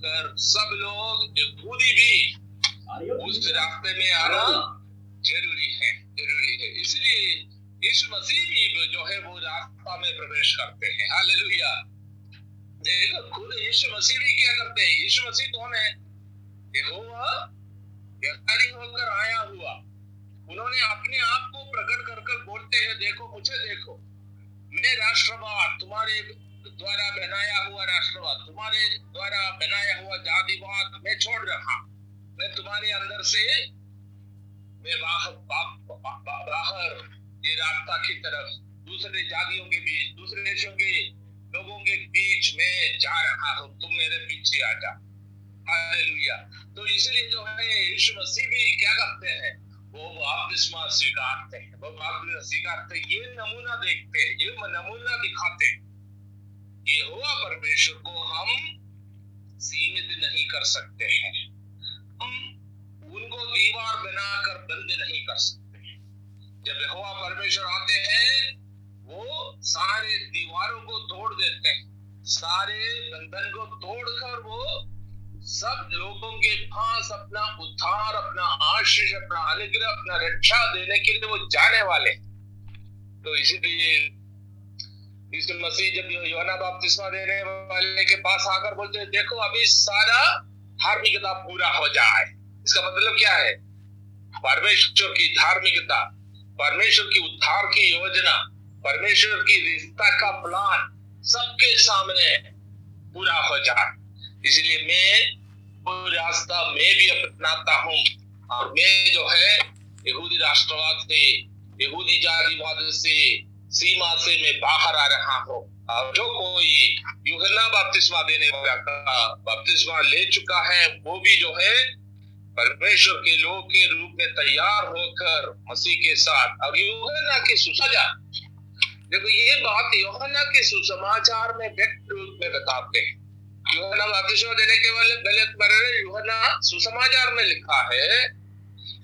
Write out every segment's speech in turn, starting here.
छोड़कर सब लोग यहूदी भी उस रास्ते में आना ज़रूरी है ज़रूरी है। इसलिए यीशु मसीह भी जो है, वो रास्ता में प्रवेश करते हैं। हालेलुया। देखो, खुद यीशु मसीह भी क्या करते हैं? यीशु मसीह कौन है? यहोवा व्यवहारी होकर आया हुआ। उन्होंने अपने आप को प्रकट कर कर बोलते हैं, देखो, मुझे देखो, मैं राष्ट्रवाद तुम्हारे द्वारा बनाया हुआ राष्ट्रवाद। तुम्हारे द्वारा बनाया हुआ जातिवाद मैं छोड़ रहा मैं तुम्हारे अंदर से मैं बाहर बाहर ये रास्ता की तरफ़ दूसरे जातियों के बीच, दूसरे देशों के लोगों के बीच में जा रहा हूँ। तुम मेरे पीछे आ जा तो इसलिए जो है, यीशु मसीह भी क्या करते हैं? वो बपतिस्मा स्वीकारते हैं। वो बपतिस्मा स्वीकारते ये नमूना देखते हैं। ये नमूना दिखाते हैं। ये हुआ परमेश्वर को हम सीमित नहीं कर सकते हैं। हम उनको दीवार बनाकर बंद नहीं कर सकते जब हुआ परमेश्वर आते हैं, वो सारे दीवारों को तोड़ देते हैं। सारे बंधन को तोड़कर वो सब लोगों के पास अपना उद्धार, अपना आशीष, अपना अनुग्रह, अपना रक्षा देने के लिए वो जाने वाले तो इसीलिए यीशु मसीह जब योना बपतिस्मा देने वाले के पास आकर बोलते हैं, देखो, अभी सारा धार्मिकता पूरा हो जाए। इसका मतलब क्या है? परमेश्वर की धार्मिकता, परमेश्वर की उद्धार की योजना, परमेश्वर की रिश्ता का प्लान सबके सामने पूरा हो जाए। इसलिए मैं रास्ता मैं भी अपनाता हूँ। और मैं जो है, यहूदी राष्ट्रवाद से, यहूदी जातिवाद से सीमा से मैं बाहर आ रहा हूँ। जो कोई यूहन्ना बपतिस्मा देने वाला का बपतिस्मा ले चुका है, वो भी जो है परमेश्वर के लोग के रूप में तैयार होकर मसीह के साथ। और यूहन्ना के सुसमाचार। देखो, ये बात यूहन्ना के सुसमाचार में व्यक्त रूप में बताते हैं। यूहन्ना बपतिस्मा देने के वाले गलत बरने यूहन्ना सुसमाचार में लिखा है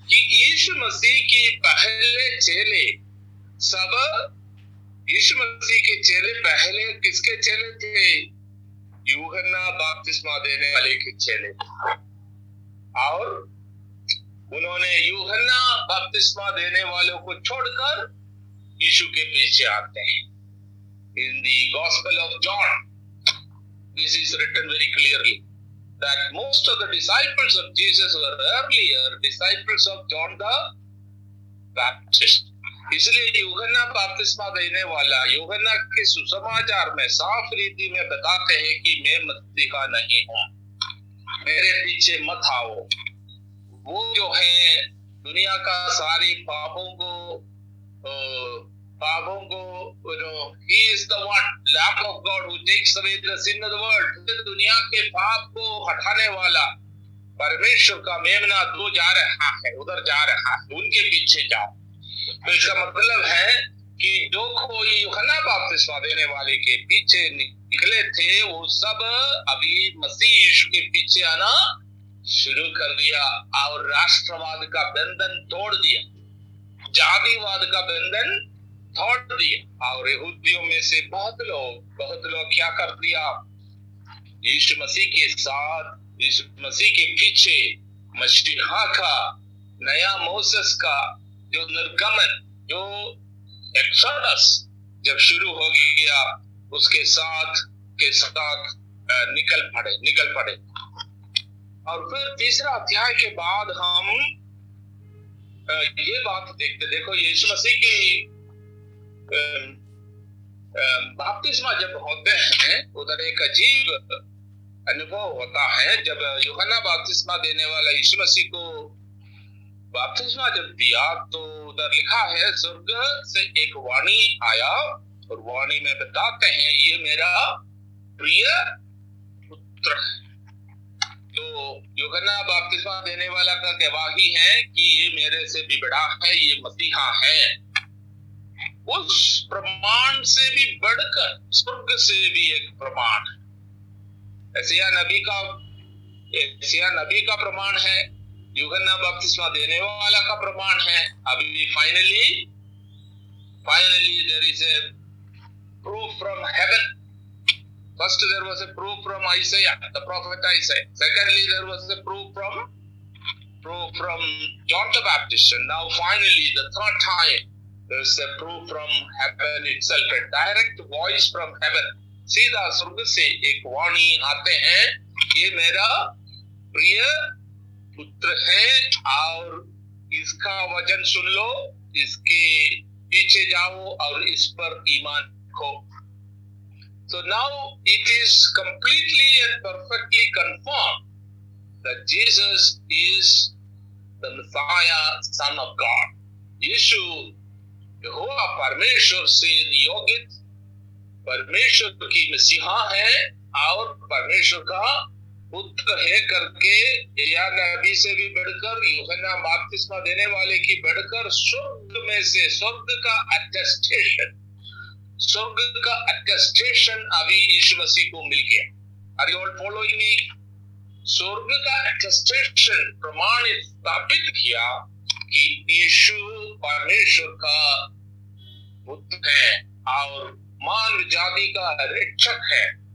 कि यीशु मसीह की पहले चेले सब यीशु मसीह के चेहरे पहले किसके चेहरे थे? यूहन्ना बपतिस्मा देने वाले के चेहरे और उन्होंने यूहन्ना बपतिस्मा देने वालों को छोड़कर यीशु के पीछे आते हैं। In the gospel of John this is written very clearly that most of the disciples of Jesus were earlier disciples of John the Baptist इसलिए यूहन्ना बपतिस्मा देने वाला यूहन्ना के सुसमाचार में साफ़ रीति में बताते हैं कि मैं मसीहा नहीं हूँ। मेरे पीछे मत आओ। वो जो है दुनिया का सारे पापों को पापों को know, he is the one lamb of God who takes away the sin of the world दुनिया के पाप को हटाने वाला परमेश्वर का मेमना दो जा रहा है उधर जा रहा है उनके पीछे जाओ। तो इसका मतलब है कि जो कोई यूहन्ना बपतिस्मा देने वाले के पीछे निकले थे, वो सब अभी मसीह यीशु के पीछे आना शुरू कर दिया और राष्ट्रवाद का बंधन तोड़ दिया, जातिवाद का बंधन तोड़ दिया। और यहूदियों में से बहुत लोग बहुत लोग क्या कर दिया? यीशु मसीह के साथ, यीशु मसीह के पीछे मसीहा का, नया मोसेस का जो निर्गमन, जो एक्सोडस जब शुरू हो गया, उसके साथ, के साथ निकल पड़े निकल पड़े। और फिर तीसरा अध्याय के बाद हम ये बात देखते, देखो यीशु मसीह की बपतिस्मा जब होते हैं, उधर एक अजीब अनुभव होता है, जब यूहन्ना बपतिस्मा देने वाला यीशु मसीह को बपतिस्मा जब दिया तो उधर लिखा है, स्वर्ग से एक वाणी आया और वाणी में बताते हैं, ये मेरा प्रिय पुत्र तो यूहन्ना बपतिस्मा देने वाला का गवाही है कि ये मेरे से भी बड़ा है, ये मसीहा है। उस प्रमाण से भी बढ़कर, स्वर्ग से भी एक प्रमाण है। ऐसिया नबी का ऐसिया नबी का प्रमाण है। युगन्ना बपतिस्मा देने वाला का प्रमाण है अभी finally finally there is a proof from heaven First, there was a proof from Isaiah, the prophet Isaiah. Secondly, there was a proof from proof from John the Baptist. And now, finally, the third time, there's a proof from heaven itself, a direct voice from heaven. सीधा स्वर्ग से एक वाणी आते हैं ये मेरा प्रिय पुत्र है और इसका वज़न सुन लो इसके पीछे जाओ और इस पर ईमान रखो So now it is completely and perfectly confirmed that Jesus is the Messiah, Son of God. यीशु यहोवा परमेश्वर से नियोगित परमेश्वर की मसीहा है और परमेश्वर का पुत्र है करके या नबी से भी बढ़कर यूहन्ना बपतिस्मा देने वाले की बढ़कर, स्वर्ग में से, स्वर्ग का अटेस्टेशन स्वर्ग का अटेस्टेशन अभी यीशु मसीह को मिल गया। Are you all following me स्वर्ग का अटेस्टेशन प्रमाणित स्थापित किया कि यीशु परमेश्वर का पुत्र है और मानव जाति का रक्षक है।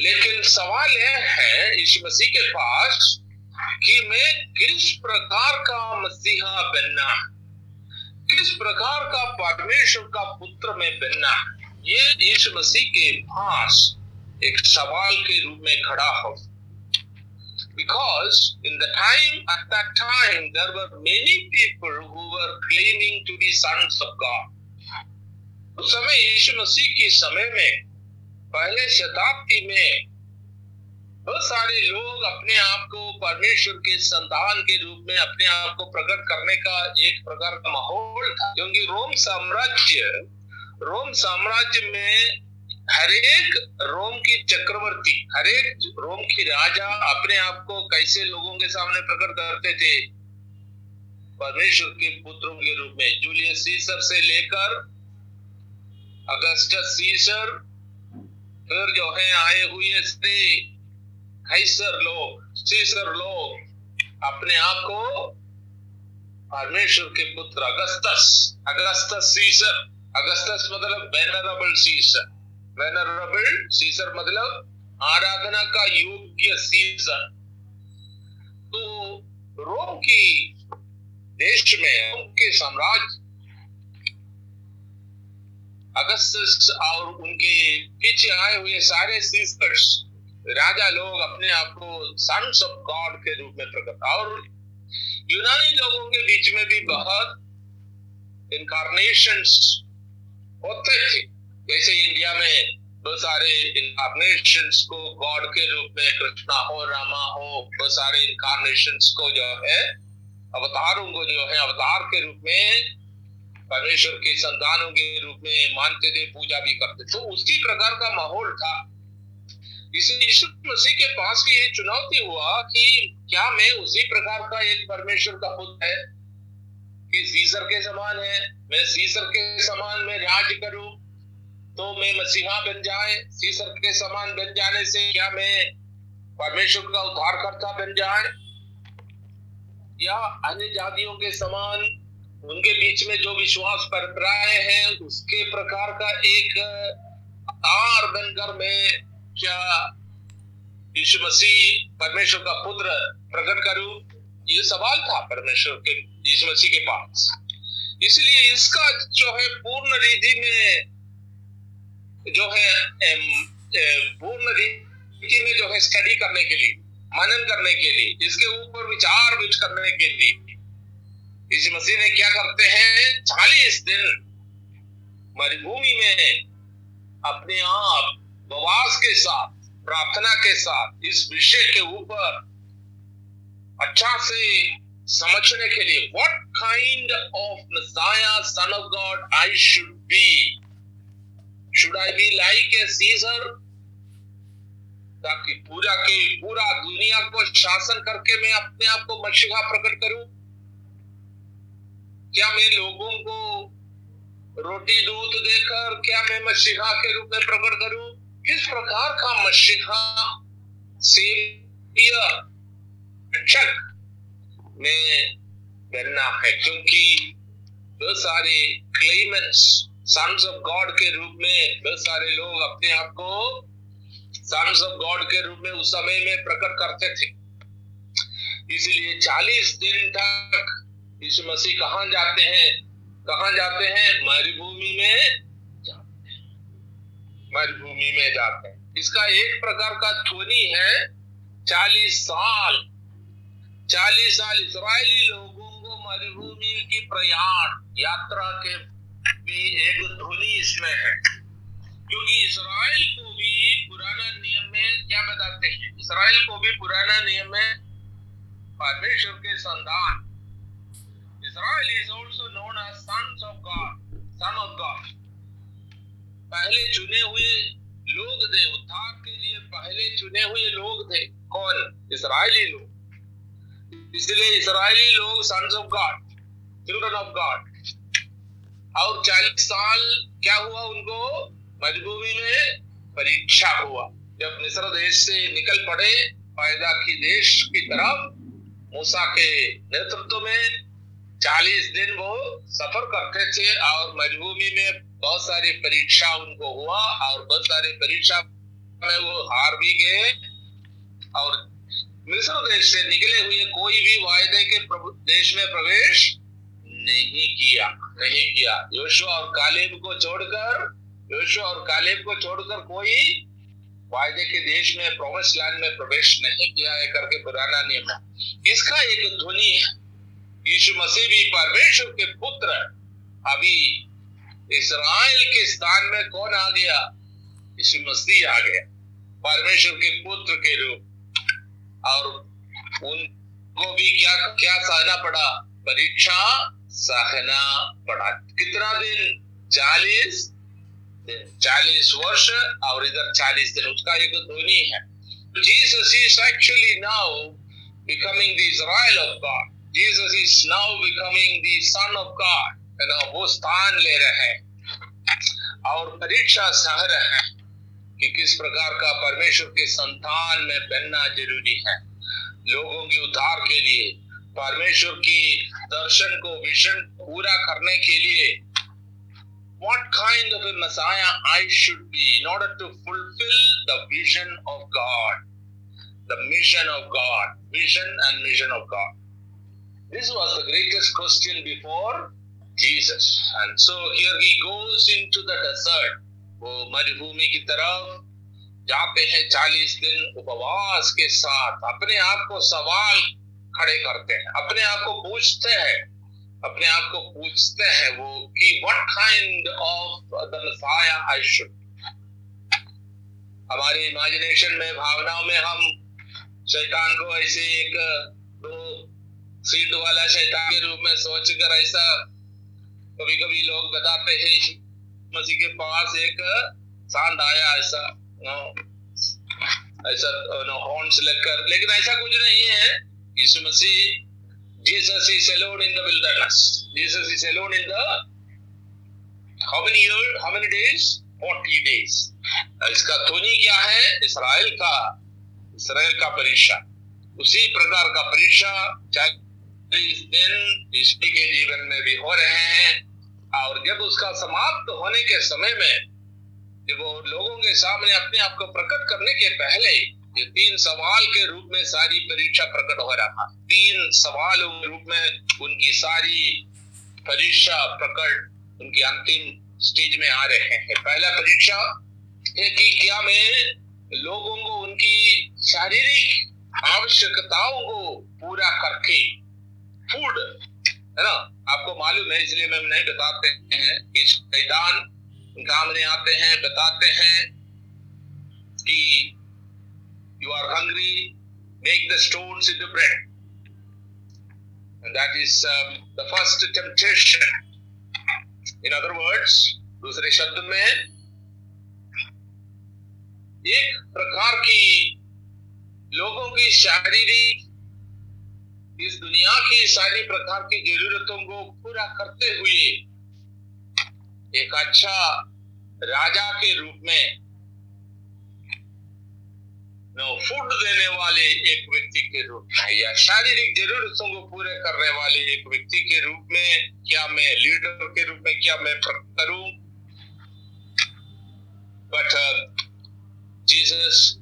लेकिन सवाल यह है यीशु मसीह के पास कि मैं किस प्रकार का मसीहा बनना? किस प्रकार का परमेश्वर का पुत्र में बनना? ये यीशु मसीह के पास एक सवाल के रूप में खड़ा हो। Because in the time, at that time, there were many people who were claiming to be sons of God. उस समय यीशु मसीह के समय में पहले शताब्दी में बहुत सारे लोग अपने आप को परमेश्वर के संतान के रूप में अपने आप को प्रकट करने का एक प्रकार का माहौल था। क्योंकि रोम साम्राज्य रोम साम्राज्य में हरेक रोम की चक्रवर्ती हरेक रोम की राजा अपने आप को कैसे लोगों के सामने प्रकट करते थे? परमेश्वर के पुत्रों के रूप में। जूलियस सीसर से लेकर अगस्टस सीसर फिर जो है, आए हुए से कैसर लोग सीसर लोग। अपने आप को परमेश्वर के पुत्र अगस्तस अगस्तस सीसर अगस्तस मतलब वेनरेबल सीसर वेनरेबल सीसर मतलब आराधना का योग्य सीज़न तो रोम की देश में, रोम के साम्राज्य अगस्तस और उनके पीछे आए हुए सारे सीसर्स राजा लोग अपने आप को सन्स ऑफ़ गॉड के रूप में प्रकट और यूनानी लोगों के बीच में भी बहुत इनकारनेशन होते थे। जैसे इंडिया में बहुत सारे इनकारनेशन को गॉड के रूप में कृष्णा हो, रामा हो, बहुत सारे इनकारनेशन को जो है, अवतारों को जो है, अवतार के रूप में परमेश्वर के संतानों के रूप में मानते थे, पूजा भी करते। तो उसी प्रकार का माहौल था। यीशु मसीह के पास की ये चुनौती हुआ कि क्या मैं उसी प्रकार का एक परमेश्वर का पुत्र है कि सीसर के समान है? मैं सीसर के समान में राज करूँ तो मैं मसीहा बन जाए? सीसर के समान बन जाने से क्या मैं परमेश्वर का उद्धारकर्ता बन जाए? या अन्य जातियों के समान उनके बीच में जो विश्वास परंपराएँ हैं, उसके प्रकार का एक आर बनकर मैं क्या यीशु मसीह परमेश्वर का पुत्र प्रकट करूँ? ये सवाल था परमेश्वर के, यीशु मसीह के पास। इसलिए इसका जो है पूर्ण रीति में, जो है पूर्ण रीति में जो है स्टडी करने के लिए, मनन करने के लिए, इसके ऊपर विचार विच करने के लिए यीशु मसीह ने क्या करते हैं? चालीस दिन मरुभूमि में अपने आप उपवास के साथ, प्रार्थना के साथ, इस विषय के ऊपर अच्छा से समझने के लिए what kind of messiah son of God I should be should I be like a Caesar ताकि पूरा के पूरा दुनिया को शासन करके मैं अपने आप को मशीहा प्रकट करूँ? क्या मैं लोगों को रोटी दूध देकर क्या मैं मसीहा के रूप में प्रकट करूँ? किस प्रकार का मसीहा में बनना है? क्योंकि बहुत सारे क्लेमेंट्स सन्स ऑफ़ गॉड के रूप में बहुत सारे लोग अपने आप को सन्स ऑफ़ गॉड के रूप में उस समय में प्रकट करते थे। इसलिए 40 दिन तक यीशु मसीह कहा जाते हैं? कहा जाते हैं? मरुभूमि में मरुभूमि में जाते हैं। इसका एक प्रकार का ध्वनि है, चालीस साल। चालीस साल इसराइली लोगों को मरुभूमि की प्रयाण, यात्रा के भी एक ध्वनि इसमें है। क्योंकि इसराइल को भी पुराना नियम में क्या बताते हैं? इसराइल को भी पुराना नियम में परमेश्वर के संतान Israel is also known as sons of God son of God पहले चुने हुए लोग थे उद्धार के लिए पहले चुने हुए लोग थे। कौन? इसराइली लोग। इसलिए इसराइली लोग sons of God children of God और चालीस साल क्या हुआ उनको? मजबूरी में परीक्षा हुआ। जब मिस्र देश से निकल पड़े, पैदा की देश की तरफ़, मूसा के नेतृत्व में चालीस दिन वो सफ़र करते थे और मजबूरी में बहुत सारी परीक्षा उनको हुआ और बहुत सारी परीक्षा में वो हार भी गए और मिस्र देश से निकले हुए कोई भी वायदे के देश में प्रवेश नहीं किया नहीं किया। योशु और कालेब को छोड़कर योशु और कालेब को छोड़कर कोई वायदे के देश में प्रोमिस लैंड में प्रवेश नहीं किया है करके पुराना नियम है। इसका एक ध्वनि है। यीशु मसीह भी परमेश्वर के पुत्र अभी इसराइल के स्थान में कौन आ गया? यीशु मसीह आ गया। परमेश्वर के पुत्र के रूप। और उनको भी क्या क्या सहना पड़ा? परीक्षा सहना पड़ा। कितना दिन? चालीस दिन। चालीस वर्ष और इधर चालीस दिन। उसका एक ध्वनि है। Jesus is actually now becoming the Israel of God Jesus is now becoming the son of God है ना वो स्थान ले रहे हैं। और परीक्षा सह रहे हैं कि किस प्रकार का परमेश्वर के संतान में बनना ज़रूरी है। लोगों के उद्धार के लिए परमेश्वर की दर्शन को विजन पूरा करने के लिए what kind of a Messiah I should be in order to fulfill the vision of God, the mission of God, vision and mission of God. This was the greatest question before Jesus. And so here he goes into the desert. वो मरुभूमि की तरफ़ जाते हैं चालीस दिन उपवास के साथ, अपने आप को सवाल खड़े करते हैं अपने आप को पूछते हैं अपने आप को पूछते हैं वो कि what kind of the messiah I should हमारे इमेजिनेशन में, भावनाओं में हम शैतान को ऐसे एक सीट वाला शैतान के रूप में सोचकर ऐसा कभी कभी लोग बताते हैं, मसीह के पास एक सांड आया ऐसा, नो ऐसा, नो हॉर्न्स लेकर। लेकिन ऐसा कुछ नहीं है यीशु मसीह Jesus is alone in the wilderness Jesus is alone in the how many year how many days 40 days इसका ध्वनि क्या है? इसराइल का इसराइल का परीक्षा। उसी प्रकार का परीक्षा चालीस दिन ईश्वर के जीवन में भी हो रहे हैं। और जब उसका समाप्त होने के समय में, जब वो लोगों के सामने अपने आप को प्रकट करने के पहले ये तीन सवाल के रूप में सारी परीक्षा प्रकट हो रहा तीन सवालों के रूप में उनकी सारी परीक्षा प्रकट उनकी अंतिम स्टेज में आ रहे हैं। पहला परीक्षा है कि क्या मैं लोगों को उनकी शारीरिक आवश्यकताओं को पूरा करके फ़ूड। है ना? आपको मालूम है इसलिए मैं नहीं बताते हैं कि शैतान सामने आते हैं बताते हैं कि you are hungry make the stones into bread and that is um, the first temptation. In other words दूसरे शब्द में एक प्रकार की लोगों की शारीरिक इस दुनिया की सारी प्रकार की जरूरतों को पूरा करते हुए एक अच्छा राजा के रूप में फ़ूड देने वाले एक व्यक्ति के रूप में या शारीरिक जरूरतों को पूरे करने वाले एक व्यक्ति के रूप में क्या मैं लीडर के रूप में क्या मैं करूँ? Uh, Jesus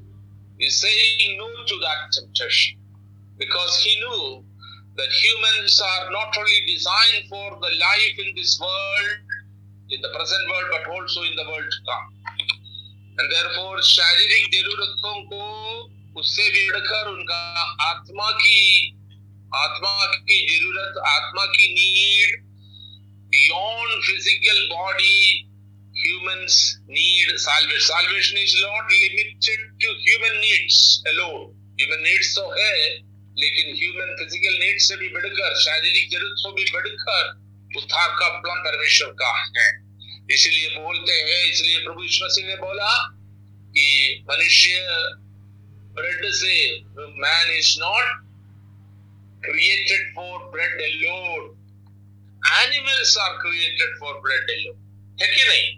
is saying no to that temptation. because he knew that humans are not only designed for the life in this world, in the present world, but also in the world to come. And therefore, शारीरिक जरूरतों को उससे भी बढ़कर उनका आत्मा की आत्मा की जरूरत आत्मा की need beyond physical body humans need salvation. Salvation is not limited to human needs alone. Human needs तो है लेकिन ह्यूमन फ़िज़िकल नीड से भी बढ़कर, शारीरिक ज़रूरत से भी बढ़कर उद्धार का प्लान परमेश्वर का है। इसलिए बोलते हैं, इसलिए प्रभु यीशु मसीह ने बोला कि मनुष्य ब्रेड से man is not created for bread alone. Animals are created for bread alone. है कि नहीं?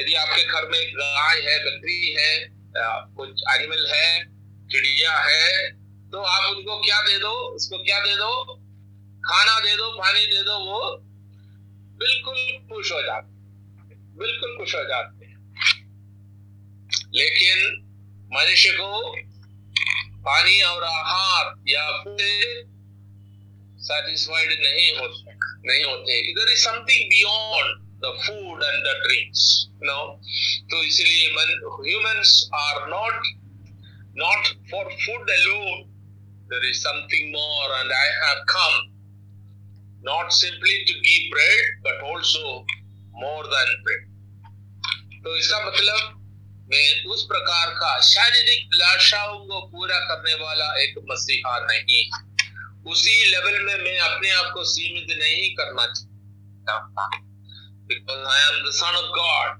यदि आपके घर में गाय है, बकरी है कुछ एनिमल है, चिड़िया है तो आप उनको क्या दे दो, उसको क्या दे दो? खाना दे दो, पानी दे दो, वो बिल्कुल खुश हो जाते बिल्कुल खुश हो जाते हैं। लेकिन मनुष्य को पानी और आहार या सेटिस्फाइड नहीं होते नहीं होते। इधर is something beyond food and the drinks, you know? so इसलिए humans are not not for food alone there is something more and I have come not simply to give bread but also more than bread तो इसका मतलब मैं उस प्रकार का शारीरिक अभिलाषाओं को पूरा करने वाला एक मसीहा नहीं उसी लेवल में मैं अपने आप को सीमित नहीं करना चाहता because I am the Son of God.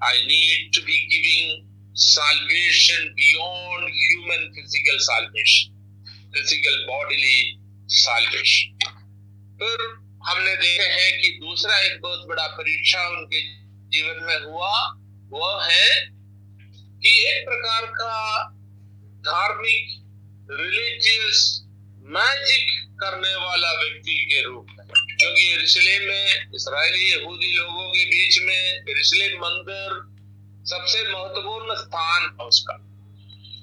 I need to be giving salvation beyond human physical salvation, physical, bodily salvation. फिर हमने देखे हैं कि दूसरा एक बहुत बड़ा परीक्षा उनके जीवन में हुआ, वह है कि एक प्रकार का धार्मिक रिलीजियस मैजिक करने वाला व्यक्ति के रूप में क्योंकि यरूशलेम में इसराइली यहूदी लोगों के बीच में, यरूशलेम मंदिर सबसे महत्वपूर्ण स्थान है उसका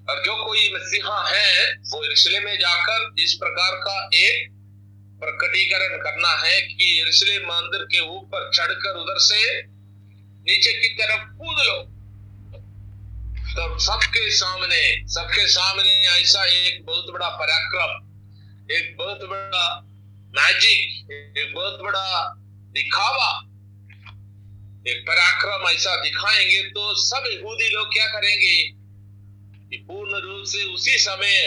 और जो कोई मसीहा है, वो यरूशलेम में जाकर इस प्रकार का एक प्रकटीकरण करना है कि यरूशलेम मंदिर के ऊपर चढ़कर उधर से नीचे की तरफ़ कूद लो। तब सबके सामने सबके सामने ऐसा एक बहुत बड़ा पराक्रम, एक बहुत बड़ा मैजिक एक बहुत बड़ा दिखावा, एक पराक्रम ऐसा दिखाएँगे तो सब यहूदी लोग क्या करेंगे? कि पूर्ण रूप से उसी समय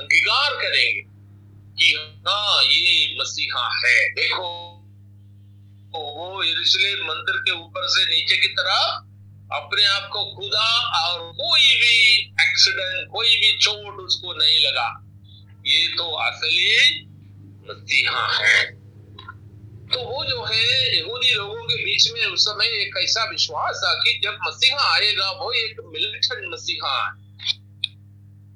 अंगीकार करेंगे कि हाँ ये मसीहा है। देखो, वो यरूशलेम मंदिर के ऊपर से नीचे की तरफ़ अपने आप को खुदा और कोई भी एक्सीडेंट कोई भी चोट उसको नहीं लगा। ये तो असली मसीहा है। तो वो जो है, यहूदी लोगों के बीच में उस समय एक ऐसा विश्वास था कि जब मसीहा आएगा, वो एक मिलिटेंट मसीहा है।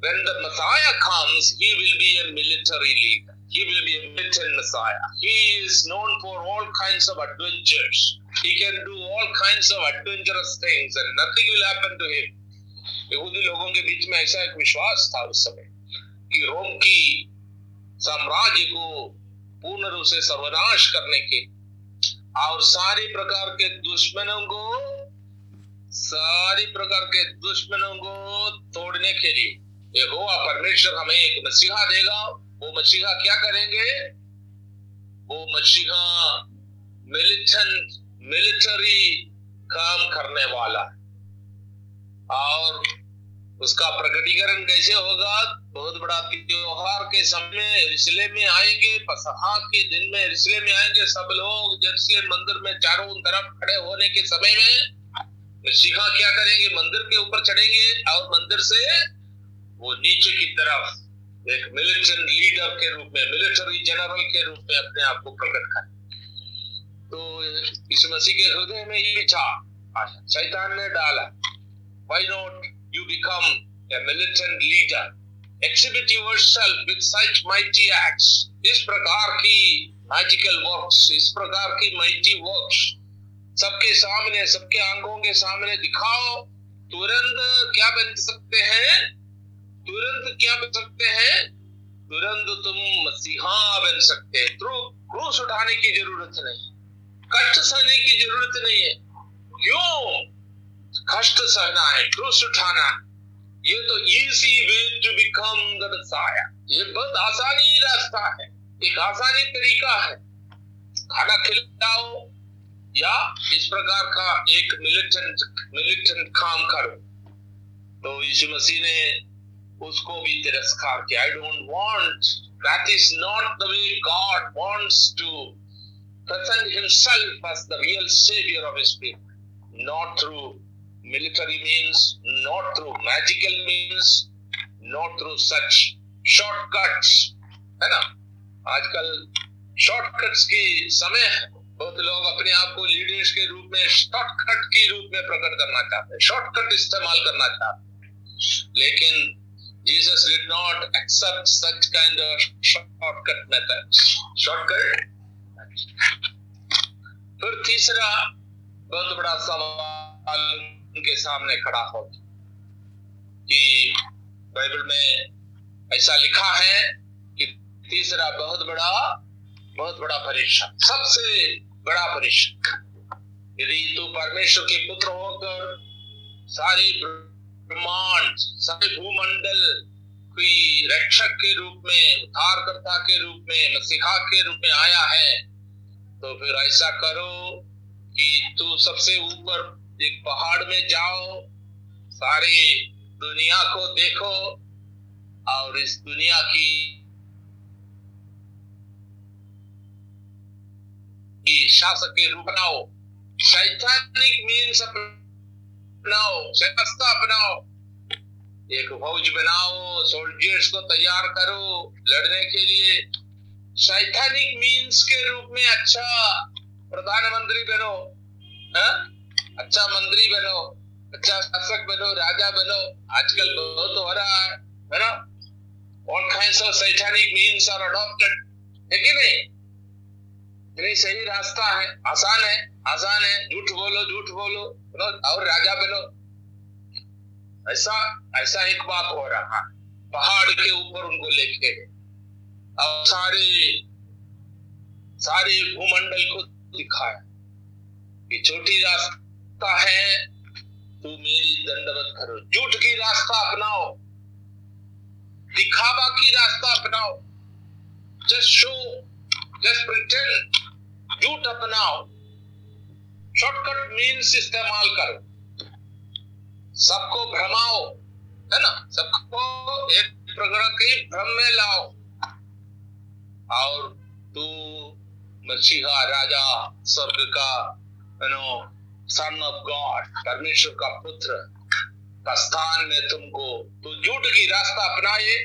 When the Messiah comes, he will be a military leader. He will be a militant Messiah. He is known for all kinds of adventures. He can do all kinds of adventurous things and nothing will happen to him. यहूदी लोगों के बीच में ऐसा एक विश्वास था उस समय कि रोम की साम्राज्य को पूर्ण रूप से सर्वनाश करने के और सारी प्रकार के दुश्मनों को सारी प्रकार के दुश्मनों को तोड़ने के लिए यहोवा परमेश्वर हमें एक मसीहा देगा, वो मसीहा क्या करेंगे? वो मसीहा मिलिटेंट मिलिट्री काम करने वाला और उसका प्रकटीकरण कैसे होगा? बहुत बड़ा त्योहार के समय रिसले में आएँगे, पसहा के दिन में रिसले में आएँगे सब लोग। जरूसलेम मंदिर में चारों तरफ़ खड़े होने के समय में मसीहा क्या करेंगे? मंदिर के ऊपर चढ़ेंगे और मंदिर से वो नीचे की तरफ़ एक मिलिटेंट लीडर के रूप में मिलिट्री जनरल के रूप में अपने आप को प्रकट करें। तो इस मसीह के हृदय में ये था। शैतान ने डाला। Why not you become a militant leader. Exhibit yourself with such mighty acts. इस प्रकार की मैजिकल वर्क्स इस प्रकार की माइटी वर्क्स सबके सामने, सबके अंगों के सामने दिखाओ। तुरंत क्या बन सकते हैं? तुरंत क्या बन सकते हैं? तुरंत तुम मसीहा बन सकते हैं। क्रूस उठाने की ज़रूरत नहीं। कष्ट सहने की ज़रूरत नहीं है। क्यों? कष्ट सहना है क्रूस उठाना। ये तो easy way to become the messiah ये बहुत आसानी रास्ता है। एक आसानी तरीका है। खाना खिलाओ, या इस प्रकार का एक मिलिटेंट मिलिटेंट काम करो। तो यीशु मसीह ने उसको भी तिरस्कार किया। I don't want that is not the way God wants to present himself as the real saviour of his people not through military means not through magical means not through such shortcuts है ना? आजकल shortcut की समय है। बहुत लोग अपने आप को लीडर्स के रूप में शॉर्टकट के रूप में प्रकट करना चाहते हैं। शॉर्टकट इस्तेमाल करना चाहते हैं। लेकिन Jesus did not accept such kind of shortcut methods. Shortcut. फिर तीसरा बहुत बड़ा सवाल उनके सामने खड़ा हो कि बाइबल में ऐसा लिखा है कि तीसरा बहुत बड़ा बहुत बड़ा परीक्षा सबसे बड़ा परीक्षा यदि तू परमेश्वर के पुत्र होकर सारे ब्रह्मांड सारे भूमंडल कोई रक्षक के रूप में, उद्धारकर्ता के रूप में, मसीहा के रूप में आया है। तो फिर ऐसा करो कि तू सबसे ऊपर एक पहाड़ में जाओ, सारी दुनिया को देखो और इस दुनिया की शासक के रूप बनाओ सैद्धांतिक मीन्स अपनाओ रास्ता अपनाओ। एक फौज बनाओ सोल्जर्स को तैयार करो लड़ने के लिए। सैद्धांतिक मीन्स के रूप में अच्छा प्रधानमंत्री बनो, हा? अच्छा मंत्री बनो अच्छा शासक बनो, राजा बनो। आजकल बहुत हो रहा है ना? ऑल काइंड्स ऑफ़ सैद्धांतिक मीन्स आर अडॉप्टेड है कि नहीं? नहीं, सही रास्ता है, आसान है आसान है। झूठ बोलो झूठ बोलो और राजा बनो। ऐसा ऐसा एक बात हो रहा है। पहाड़ के ऊपर उनको लेके। और सारे सारे भूमंडल को दिखाया। कि छोटी रास्ता है, तू मेरी दंडवत करो। झूठ की रास्ता अपनाओ। दिखावा की रास्ता अपनाओ। जस्ट शो जस्ट प्रिटेंड झूठ अपनाओ। शॉर्टकट मीन्स इस्तेमाल करो। सबको भ्रमाओ है ना? सबको एक प्रकार के भ्रम में लाओ। और तू मसीहा, राजा, स्वर्ग का नो सन ऑफ़ गॉड परमेश्वर का पुत्र, का स्थान में तुमको तो झूठ की रास्ता अपनाए,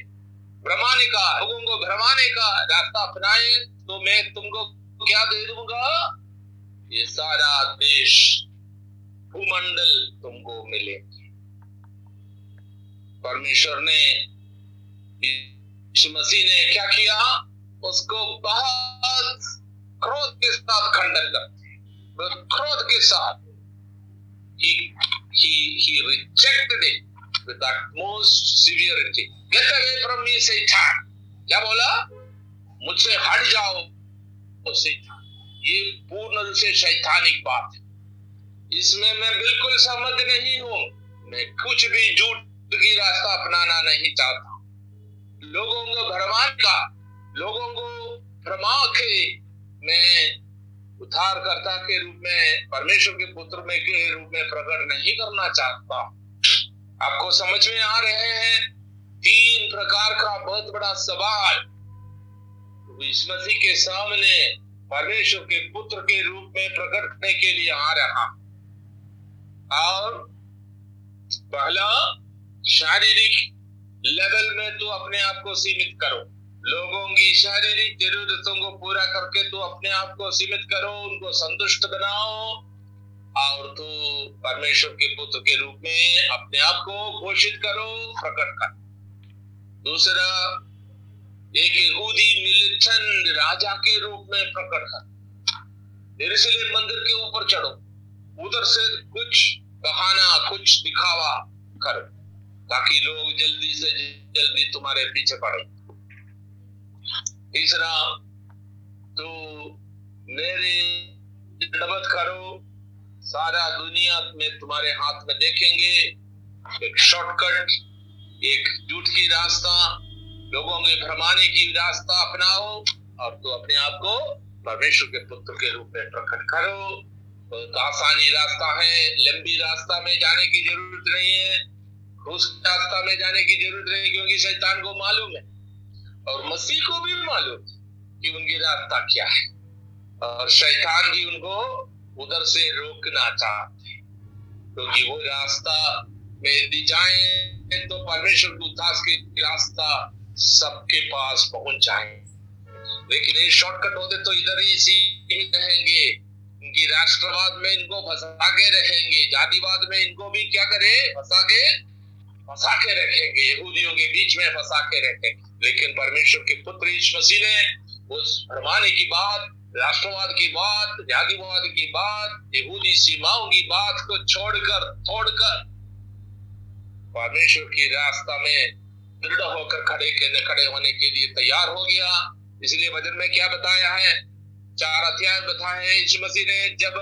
भ्रमाने का, लोगों को भ्रमाने का रास्ता अपनाए तो मैं तुमको क्या दे दूँगा? ये सारा देश, भूमंडल तुमको मिले। परमेश्वर ने मसीह ने क्या किया? उसको बहुत क्रोध के साथ खंडन कर क्रोध के साथ। He he he rejected it with utmost severity. Get away from me, satan! क्या बोला? मुझसे हट जाओ। शैतान ये पूर्ण रूप से शैतानिक बात है। इसमें मैं बिल्कुल सहमत नहीं हूँ। मैं कुछ भी झूठ की रास्ता अपनाना नहीं चाहता। लोगों को भरमान का, लोगों को भरमा के मैं उद्धारकर्ता के रूप में, परमेश्वर के पुत्र में के रूप में प्रकट नहीं करना चाहता। आपको समझ में आ रहे हैं? तीन प्रकार का बहुत बड़ा सवाल मसीह के सामने परमेश्वर के पुत्र के रूप में प्रकट करने के लिए आ रहा। और पहला, शारीरिक लेवल में तो अपने आप को सीमित करो। लोगों की शारीरिक जरूरतों को पूरा करके तो अपने आप को सीमित करो, उनको संतुष्ट बनाओ। और तो परमेश्वर के पुत्र के रूप में अपने आप को घोषित करो, प्रकट कर। दूसरा एक यहूदी मिलिटेंट राजा के रूप में प्रकट कर यरूशलेम मंदिर के ऊपर चढ़ो। उधर से कुछ बहाना, कुछ दिखावा कर, ताकि लोग जल्दी से जल्दी तुम्हारे पीछे पड़े। तीसरा तो मेरे दंडवत करो। सारा दुनिया में तुम्हारे हाथ में देखेंगे। एक शॉर्टकट एक झूठ की रास्ता लोगों के भरमाने की रास्ता अपनाओ और तो अपने आप को परमेश्वर के पुत्र के रूप में प्रकट करो। तो आसानी रास्ता है, लंबी रास्ता में जाने की ज़रूरत नहीं है उस रास्ता में जाने की ज़रूरत नहीं, क्योंकि शैतान को मालूम है और मसीह को भी मालूम कि उनकी रास्ता क्या है। और शैतान भी उनको उधर से रोकना चाहते क्योंकि वो रास्ता में यदि जाए तो परमेश्वर को के रास्ता सबके पास पहुँच जाए। लेकिन ये शॉर्टकट होते तो इधर ही इसी रहेंगे। इनकी राष्ट्रवाद में इनको फंसा के रहेंगे, जातिवाद में इनको भी क्या करे? फंसा के फंसा के रखेंगे। यहूदियों के बीच में फंसा के रखेंगे लेकिन परमेश्वर के पुत्र यीशु मसीह ने उस फरमाने की बात, राष्ट्रवाद की बात, जातिवाद की बात, यहूदी सीमाओं की बात को छोड़कर, तोड़कर परमेश्वर की रास्ता में दृढ़ होकर खड़े के खड़े होने के लिए तैयार हो गया। इसलिए भजन में क्या बताया है? चार अध्याय बताया है, यीशु मसीह ने जब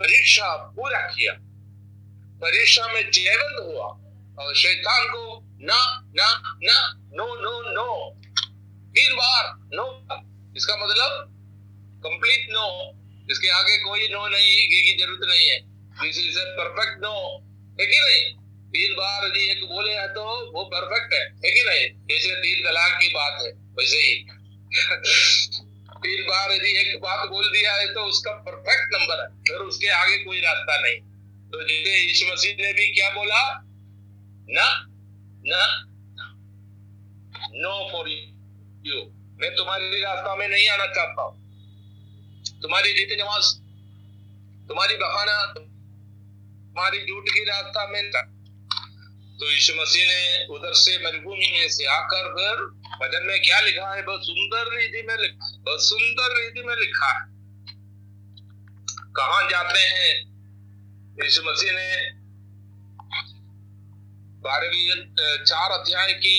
परीक्षा पूरा किया, परीक्षा में जयवंत हुआ, और शैतान को ना ना ना, नो नो नो, तीन बार नो, इसका मतलब कंप्लीट नो इसके आगे कोई नो नहीं की ज़रूरत नहीं है। This is a perfect no है कि नहीं? तीन बार यदि एक बोले हैं तो वो परफेक्ट है है कि नहीं? जैसे तीन तलाक की बात है, वैसे ही। तीन बार यदि एक बात बोल दिया है तो उसका परफेक्ट नंबर है, फिर उसके आगे कोई रास्ता नहीं। तो जैसे यीशु मसीह ने भी क्या बोला? ना ना नो फॉर यू मैं तुम्हारे रास्ता में नहीं आना चाहता हूँ। तुम्हारी रीति रिवाज तुम्हारी बहाना, तुम्हारी झूठ की रास्ता में तो यीशु मसीह ने उधर से मरुभूमि में से आकर फिर भजन में क्या लिखा है? बहुत सुंदर रीति में लिखा, बहुत सुंदर रीति में लिखा है। कहा जाते हैं? यीशु मसीह ने बारहवीं चार अध्याय की,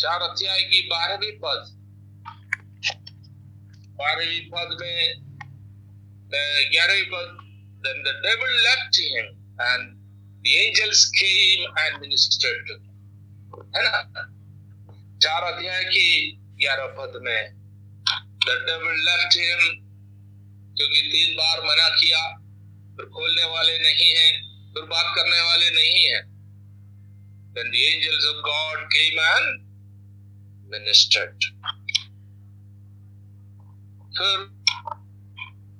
चार अध्याय की बारहवीं पद। बारहवीं पद में ग्यारहवीं पद, then the devil left him and the angels came and ministered to him है ना चार अध्याय की ग्यारह पद में the devil left him क्योंकि तीन बार मना किया फिर खोलने वाले नहीं हैं फिर बात करने वाले नहीं हैं Then the angels of God came and ministered. फिर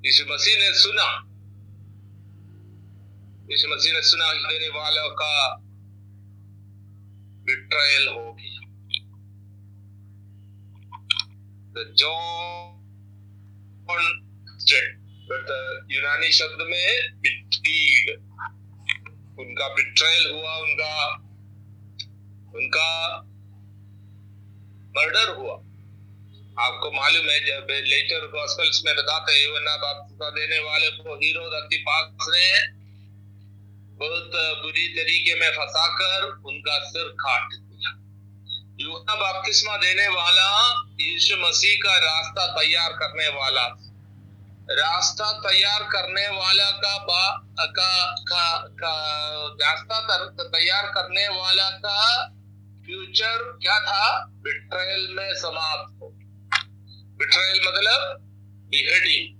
यीशु मसीह ने सुना यीशु मसीह सुना देने वालों का बिट्रायल हो गया। यूनानी शब्द में बिट्रीड उनका बिट्रायल हुआ, उनका उनका मर्डर हुआ। आपको मालूम है, जब लेटर गॉस्पेल्स में बताते हैं देने वाले को हीरो पास ने बहुत बुरी तरीके में फंसाकर उनका सिर काट दिया। बपतिस्मा देने वाला यीशु मसीह का रास्ता तैयार करने वाला रास्ता तैयार करने वाला का बा का का, का रास्ता तैयार करने वाला का फ्यूचर क्या था? बिट्रेल में समाप्त हो बिट्रेल मतलब बिहेडिंग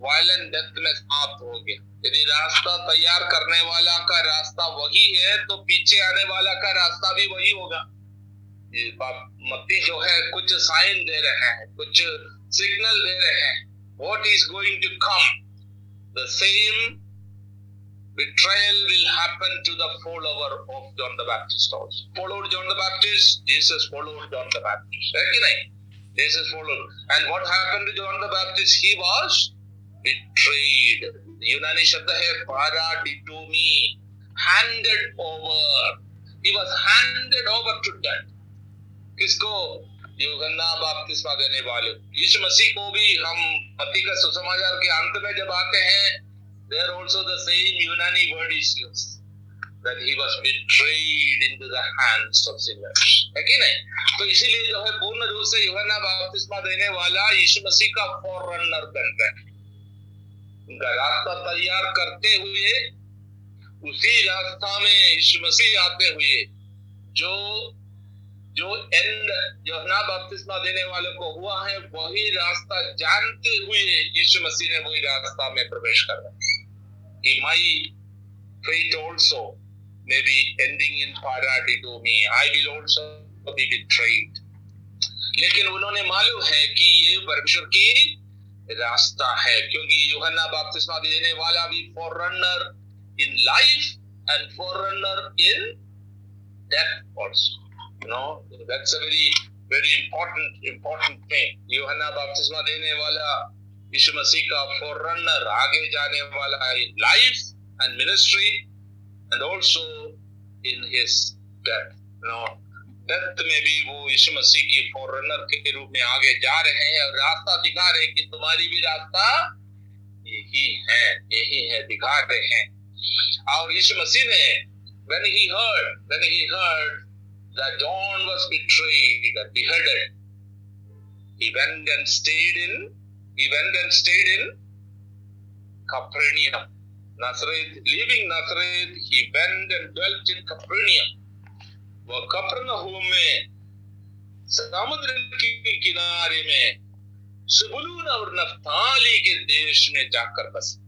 वायलेंट डेथ में समाप्त हो गया यदि रास्ता तैयार करने वाला का रास्ता वही है तो पीछे आने वाला का रास्ता भी वही होगा मत्ती जो है कुछ साइन दे रहे हैं कुछ सिग्नल दे रहे हैं what is going to come the same betrayal will happen to the follower of John the Baptist also. Followed John the Baptist, Jesus followed John the Baptist. Right? Jesus followed. And what happened to John the Baptist? He was betrayed. यूनानी शब्द है पारा डिटोमी handed over. He was handed over to death. किसको योगन्ना बाप्तिस्मा देने वाले यीशु मसीह को भी हम मत्ती का सुसमाचार के अंत में जब आते हैं there also the same Unani word is used that he was betrayed into the hands of sinners है कि नहीं तो इसीलिए जो है पूर्ण रूप से यूहन्ना देने वाला यीशु मसीह का फॉररनर बन है रास्ता तैयार करते हुए, उसी रास्ता में यीशु मसीह आते हुए, जो जो एंड योहना बपतिस्मा देने वाले को हुआ है, वही रास्ता जानते हुए यीशु मसीह ने वही रास्ता में प्रवेश कर कि माई fate also may be ending in paradidomi. I will also be. लेकिन उन्होंने मालूम है कि ये परमेश्वर की रास्ता है, क्योंकि यूहन्ना बपतिस्मा देने वाला भी forerunner in life and forerunner in death also you know, that's a very very important important thing. यूहन्ना बपतिस्मा देने वाला, यीशु मसीह का फॉररनर आगे जाने वाला in life and ministry and also in his death you know death में भी वो यीशु मसीह की फॉररनर के रूप में आगे जा रहे हैं और रास्ता दिखा रहे हैं कि तुम्हारी भी रास्ता यही है यही है दिखा रहे हैं और यीशु मसीह ने when he heard when he heard that John was betrayed and beheaded, he went and stayed in, he went and stayed in Capernaum. Nazareth, leaving Nazareth, he went and dwelt in Capernaum. वह कपरनहूम में समुद्र के किनारे में सुबुलून और Naftali के देश में जाकर बसे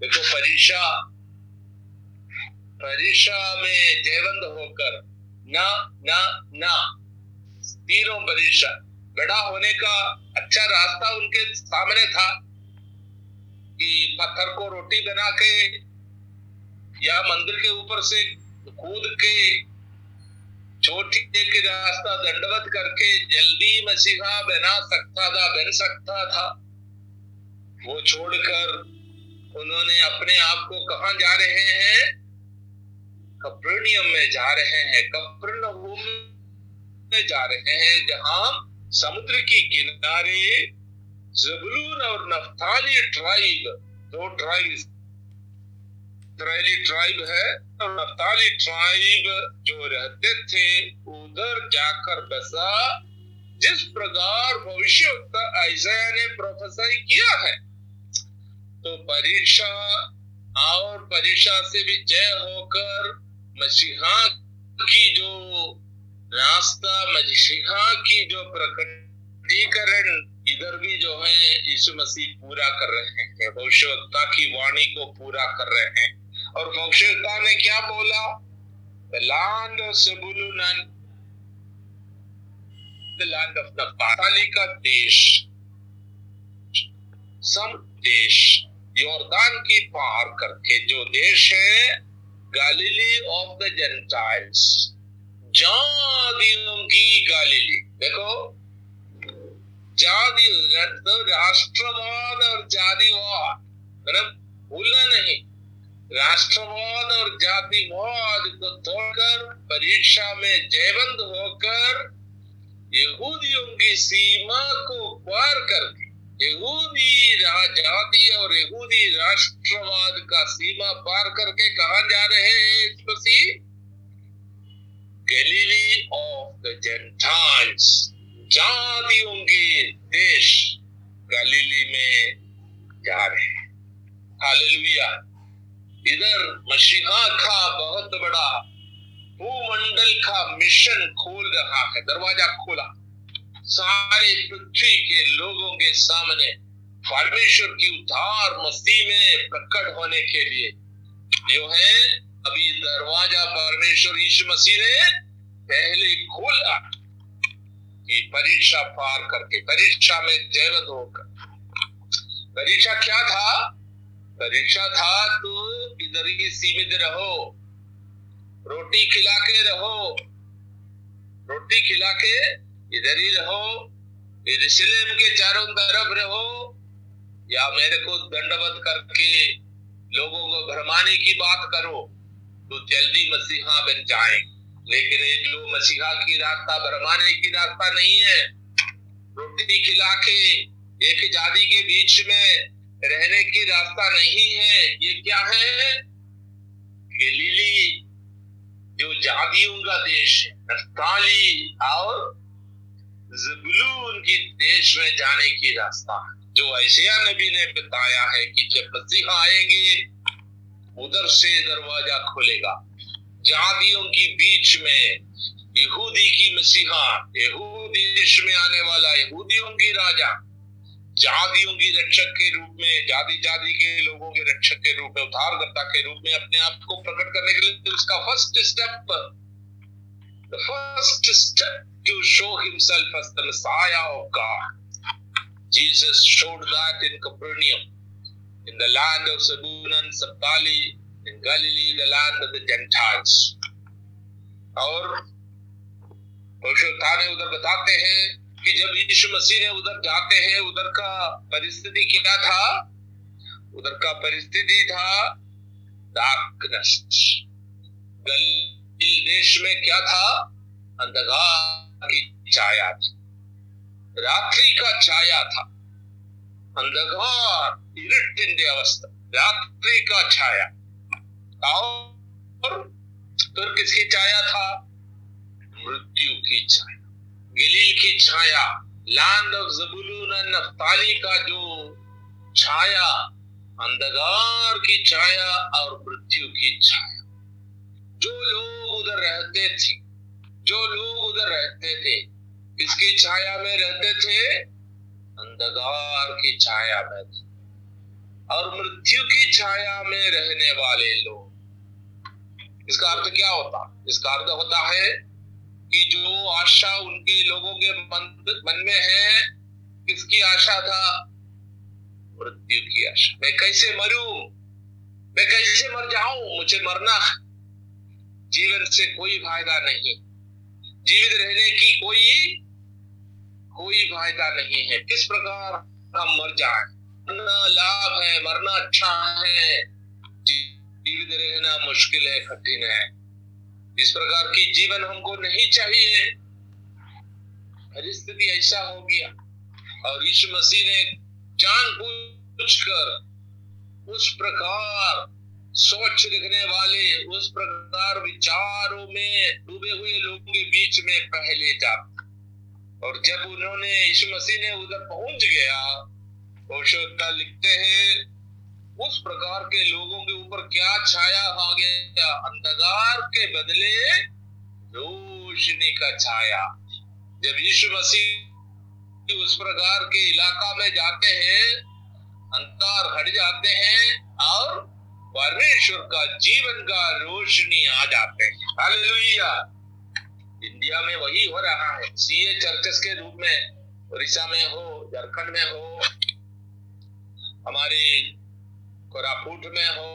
देखो परीक्षा परीक्षा में जयवंत होकर ना ना ना तीनों परीक्षा बड़ा होने का अच्छा रास्ता उनके सामने था कि पत्थर को रोटी बना के या मंदिर के ऊपर से कूद के छोटी एक रास्ता दंडवत करके जल्दी मसीहा बना सकता था, बन सकता था। वो छोड़कर उन्होंने अपने आप को कहा जा रहे हैं? कप्रणियम में जा रहे हैं कप्रणहूम में जा रहे हैं, जहाँ समुद्र की किनारे जबलून और नफ्ताली ट्राइब, दो ट्राइब इसराइली ट्राइब है और नफ्ताली ट्राइब जो रहते थे, उधर जाकर बसा। जिस प्रकार भविष्य ऐसा ने प्रोफेसर किया है तो परीक्षा, और परीक्षा से भी जय होकर मसीहा की जो रास्ता, मसीहा की जो प्रकटीकरण इधर भी जो है, यीशु मसीह पूरा कर रहे हैं, भविष्यवक्ता की वाणी को पूरा कर रहे हैं। और भविष्यवक्ता ने क्या बोला? The land of Zebulun and the land of Naphtali का देश, सम देश, योरदान की पार करके, जो देश है, गैलिली ऑफ़ द जेंटाइल्स, जादियों की गैलिली। देखो जाति राष्ट्रवाद और जातिवाद मतलब भूलना नहीं। राष्ट्रवाद और जातिवाद को तोड़कर, परीक्षा में जयवंत होकर, यहूदियों की सीमा को पार करके, यहूदी जाति और यहूदी राष्ट्रवाद का सीमा पार करके कहा जा रहे हैं मसीह? गलीली ऑफ़ द जेंटाइल्स जातियों के देश गलीली में जा रहे हैं। हालेलुया। इधर मसीहा का बहुत बड़ा भूमंडल का मिशन खोल रहा है, दरवाज़ा खोला। सारे पृथ्वी के लोगों के सामने परमेश्वर की उद्धार मसीह में प्रकट होने के लिए। जो है, अभी दरवाज़ा परमेश्वर यीशु मसीह ने पहले खोला कि परीक्षा पार करके, परीक्षा में जयवत होकर। परीक्षा क्या था? परीक्षा था तो इधर ही सीमित रहो। रोटी खिला के रहो। रोटी खिला के इधर ही रहो। यरूशलेम के चारों तरफ़ रहो। या मेरे को दंडवत करके लोगों को भरमाने की बात करो तो जल्दी मसीहा बन जाए। लेकिन ये जो मसीहा की रास्ता, भरमाने की रास्ता नहीं है, रोटी खिला के एक जाति के बीच में रहने की रास्ता नहीं है, ये क्या है? गलीली जो जादियों का देश है और जबलून देश में जाने की रास्ता जो ऐशिया नबी ने बताया है कि जब मसीह आएँगे, उधर से दरवाज़ा खुलेगा। जादियों की बीच में यहूदी की मसीहा, यहूदी देश में आने वाला यहूदियों की राजा जादियों की रक्षक के रूप में जाति जाति के लोगों के रक्षक के रूप में उद्धारकर्ता के रूप में अपने आप को प्रकट करने के लिए उसका first step the first step to show himself as the Messiah of God Jesus showed that in Capernaum, in the land of Sabun and Saptali, in Galilee, the land of the Gentiles. और ने उधर बताते हैं कि जब यीशु मसीह ने उधर जाते हैं, उधर का परिस्थिति क्या था? उधर का परिस्थिति था डार्कनेस गलील देश में क्या था? अंधकार की छाया थी। रात्रि का छाया था। अंधकार अवस्था। रात्रि का छाया। और तो किसकी छाया था? मृत्यु की छाया। गलील की छाया land of Zebulun and Naphtali का जो छाया, अंधकार की छाया और मृत्यु की छाया। जो लोग उधर रहते थे, जो लोग उधर रहते थे, किसकी छाया में रहते थे? अंधकार की छाया में थे। और मृत्यु की छाया में रहने वाले लोग। इसका अर्थ क्या होता? इसका अर्थ होता है कि जो आशा उनके लोगों के मन मन में है, किसकी आशा था? मृत्यु की आशा। मैं कैसे मरू? मैं कैसे मर जाऊँ? मुझे मरना जीवन से कोई फ़ायदा नहीं। जीवित रहने की कोई कोई फ़ायदा नहीं है। किस प्रकार हम मर जाए? मरना लाभ है, मरना अच्छा है। जीवित रहना मुश्किल है, कठिन है। इस प्रकार की जीवन हमको नहीं चाहिए। परिस्थिति ऐसा हो गया। और यीशु मसीह ने जान पूछ कर उस प्रकार सोच रखने वाले, उस प्रकार विचारों में डूबे हुए लोगों के बीच में पहले जा। और जब उन्होंने यीशु मसीह ने उधर पहुँच गया, होशोत्ता लिखते हैं उस प्रकार के लोगों के ऊपर क्या छाया आ गया? अंधकार के बदले रोशनी का छाया। जब यीशु मसीह उस प्रकार के इलाका में जाते हैं, अंधकार हट जाते हैं और परमेश्वर का जीवन का रोशनी आ जाते हैं। इंडिया में वही हो रहा है। सीए चर्चेस के रूप में उड़ीसा में हो, झारखंड में हो, हमारे कोरापुट में हो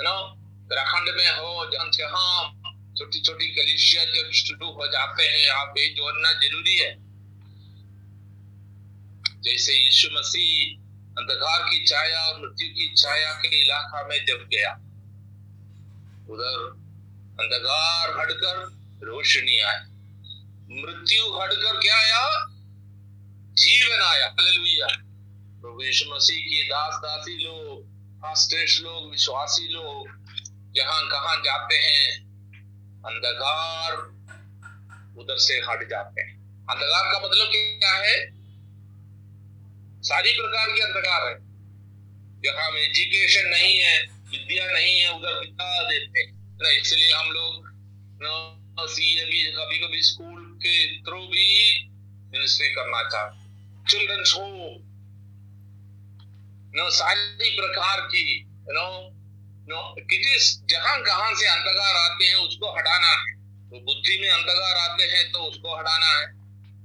नो उत्तराखंड में हो जहाँ छोटी छोटी कलिशिया जब शुरू हो जाते हैं यहाँ पे जोड़ना ज़रूरी है। जैसे यीशु मसीह अंधकार की छाया और मृत्यु की छाया के इलाका में जब गया, उधर अंधकार हटकर रोशनी आई। मृत्यु हटकर क्या आया? जीवन आया। प्रभु यीशु मसीह की दास दासी लोग। श्रेष्ठ लोग, विश्वासी लोग जहाँ कहा जाते हैं? अंधकार उधर से हट जाते हैं। अंधकार का मतलब क्या है? सारी प्रकार के अंधकार है। जहाँ में एजुकेशन नहीं है, विद्या नहीं है, उधर बिता देते ना, इसलिए हम लोग कभी कभी स्कूल के थ्रू भी मिनिस्ट्री करना चाहते चिल्ड्रंस हो नो, सारी प्रकार की नो नो किस जहाँ कहाँ से अंधकार आते हैं, उसको हटाना है। तो बुद्धि में अंधकार आते हैं तो उसको हटाना है।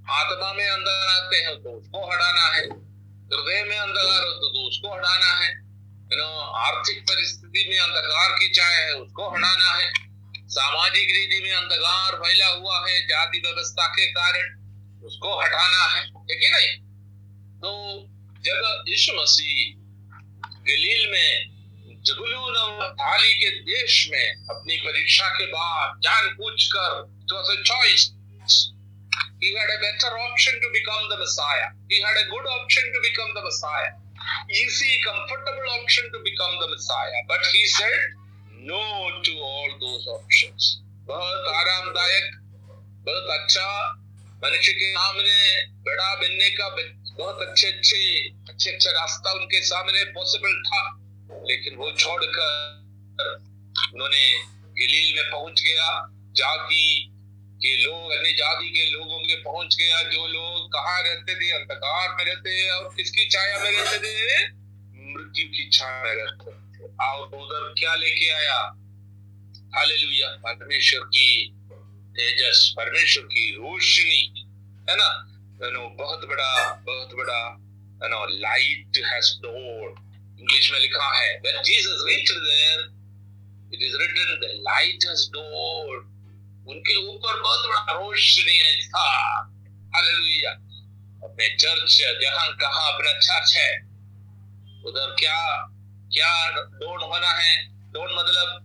आत्मा में अंदर आते हैं तो उसको हटाना है। हृदय में अंधकार हो तो उसको हटाना है। नो आर्थिक परिस्थिति में अंधकार की चाय है, उसको हटाना है। सामाजिक रीति में अंधकार फैला हुआ है, जाति व्यवस्था के कारण, उसको हटाना है। ठीक है नहीं? तो जब यीशु मसीह गलील में जबुलून थाली के देश में अपनी परीक्षा के बाद जान पूछ कर तो choice He had a better option to become the Messiah. He had a good option to become the Messiah. easy, comfortable option to become the Messiah. But he said no to all those options. बहुत आरामदायक बहुत अच्छा मनुष्य के सामने बड़ा बनने का बहुत अच्छे अच्छे अच्छे अच्छा रास्ता उनके सामने पॉसिबल था। लेकिन वो छोड़कर उन्होंने गलील में पहुँच गया जाति के लोग, अन्य जाति के लोगों के पहुँच गया, जो लोग कहाँ रहते थे, अंधकार में रहते हैं और किसकी छाया में रहते थे? मृत्यु की छाया में रहते थे। और उधर क्या लेके आया? हालेलुया। परमेश्वर की तेजस, परमेश्वर की रोशनी, है ना? नो बहुत बड़ा बहुत बड़ा you know light has dawned English में लिखा है, when Jesus reached there, it is written, the light has dawned उनके ऊपर बहुत बड़ा रोशनी है, था। हालेलुया अपने चर्च जहाँ, कहा, अपना चर्च है। उधर क्या क्या डोन होना है? डोन मतलब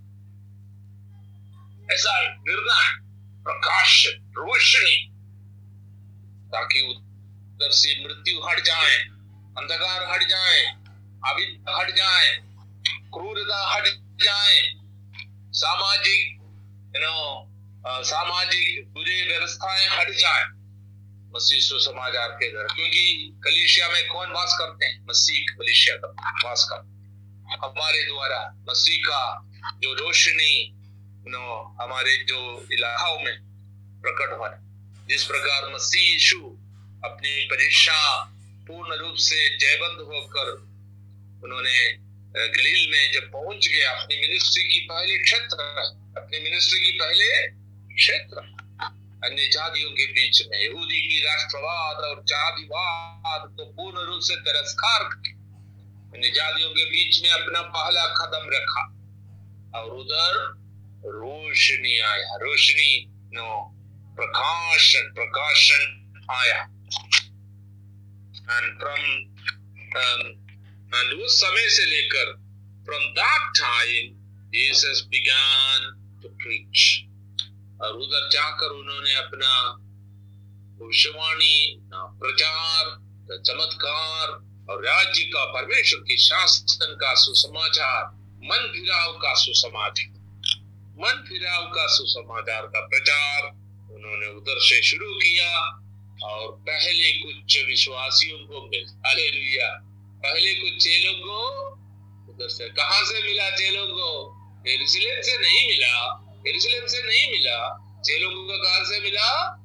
ऐसा निर्णय प्रकाश, रोशनी। ताकि उधर से मृत्यु हट जाए, अंधकार हट जाए, अविद्या हट जाए, क्रूरता हट जाए। सामाजिक यू नो सामाजिक बुरी व्यवस्थाएँ हट जाए मसीह सुसमाचार के दर क्योंकि कलिशिया में कौन वास करते हैं? मसीह कलिशिया का वास करते हमारे द्वारा मसीह का जो रोशनी नो हमारे जो इलाकाओं में प्रकट हो जिस प्रकार मसीह यीशु अपनी परीक्षा पूर्ण रूप से जयबंद होकर उन्होंने गलील में जब पहुँच गया अपनी मिनिस्ट्री की पहले क्षेत्र, अपनी मिनिस्ट्री की पहले क्षेत्र, अन्य जातियों के बीच में, यहूदी की राष्ट्रवाद और जातिवाद को पूर्ण रूप से तिरस्कार अन्य जातियों के बीच में अपना पहला कदम रखा, और उधर रोशनी आया, रोशनी नो प्रकाशन प्रकाशन आया। एंड फ्रॉम एंड उस समय से लेकर from that time Jesus began to preach और उधर जाकर उन्होंने अपना भविष्यवाणी प्रचार चमत्कार, और राज्य का, परमेश्वर के शासन का सुसमाचार, मन फिराव का सुसमाचार, मन फिराव का सुसमाचार का प्रचार उन्होंने उधर से शुरू किया और पहले कुछ विश्वासियों को मिला पहले कुछ चेलों को उधर से कहा से मिला चेलों को? से नहीं मिला। यरूशलेम से नहीं मिला। चेलों को कहा से मिला?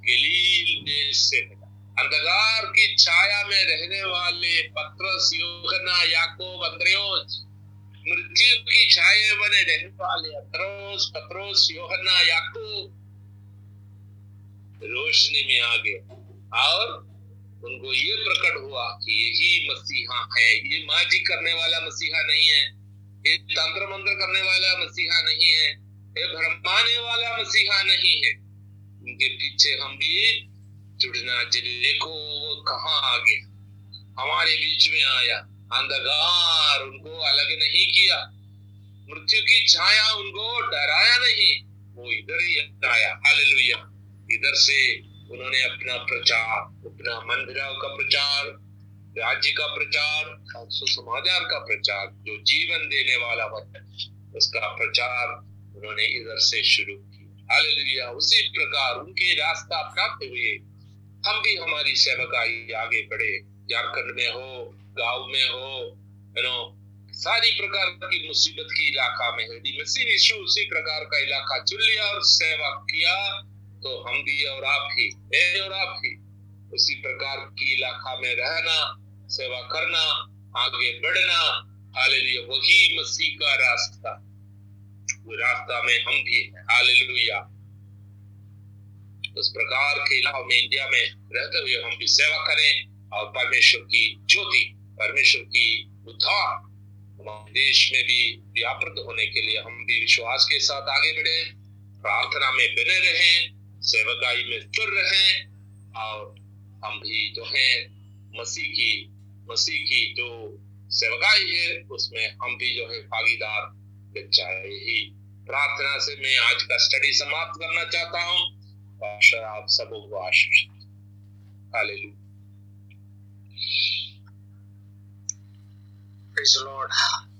गलील देश से मिला। अंधकार की छाया में रहने वाले पत्रस योगना याकूब अंद्रयोस मृत्यु की छाया बने रहने वाले अत्रोस पत्रोस योहना याकूब रोशनी में आ गए और उनको ये प्रकट हुआ कि यही मसीहा है। ये माजी करने वाला मसीहा नहीं है। ये तंत्र मंत्र करने वाला मसीहा नहीं है। ये भरमाने वाला मसीहा नहीं है। उनके पीछे हम भी जुड़ना देखो वो कहाँ आ गया। हमारे बीच में आया। अंधकार उनको अलग नहीं किया। मृत्यु की छाया उनको डराया नहीं। वो इधर ही आया। हालेलुया। इधर से उन्होंने अपना प्रचार, अपना मंदिराव का प्रचार, राज्य का प्रचार और सुसमाचार का प्रचार, जो जीवन देने वाला वचन उसका प्रचार उन्होंने इधर से शुरू की हालेलुया। उसी प्रकार उनके रास्ता अपनाते हुए हम भी हमारी सेवकाई आगे बढ़े। झारखंड में हो, गाँव में हो नो सारी प्रकार की मुसीबत की इलाका में यीशु उसी प्रकार का इलाका। चुन लिया और सेवा किया तो हम भी और आप ही मैं और आप ही, उसी प्रकार की इलाका में रहना, सेवा करना, आगे बढ़ना, हालेलुया, वही मसीह का रास्ता। वो रास्ता में हम भी हालेलुया। उस प्रकार के इलाकों में, इंडिया में रहते हुए हम भी सेवा करें और परमेश्वर की ज्योति, परमेश्वर की उद्धार हमारे देश में भी व्यापृत होने के लिए हम भी विश्वास के साथ आगे बढ़े, प्रार्थना में बने रहें सेवकाई में स्थिर रहें और हम भी जो है, मसीह की मसीह की जो सेवकाई है, उसमें हम भी जो है भागीदार यही प्रार्थना से मैं आज का स्टडी समाप्त करना चाहता हूँ। आप सबों को आशीष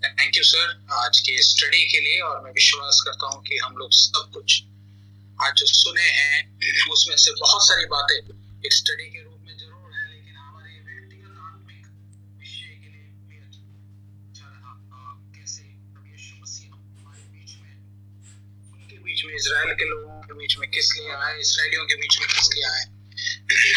थैंक यू सर आज के स्टडी के लिए और मैं विश्वास करता हूँ कि हम लोग सब कुछ आज जो सुने हैं, उसमें से बहुत सारी बातें एक स्टडी के रूप में ज़रूर है, लेकिन हमारे व्यक्तिगत आत्मिक विषय के लिए भी अच्छा रहा। कैसे यीशु मसीह हमारे बीच में, उनके बीच में इसराइल के लोगों के बीच में किस लिए आए, इसराइलियों के बीच में किस लिए आए।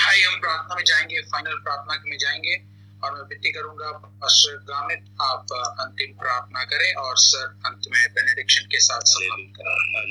आइए हम प्रार्थना में जाएँगे फाइनल प्रार्थना में जाएँगे, और मैं विनती करूँगा पास्टर गामित आप अंतिम प्रार्थना करें, और सर अंत में बेनेडिक्शन के साथ समाप्त करें।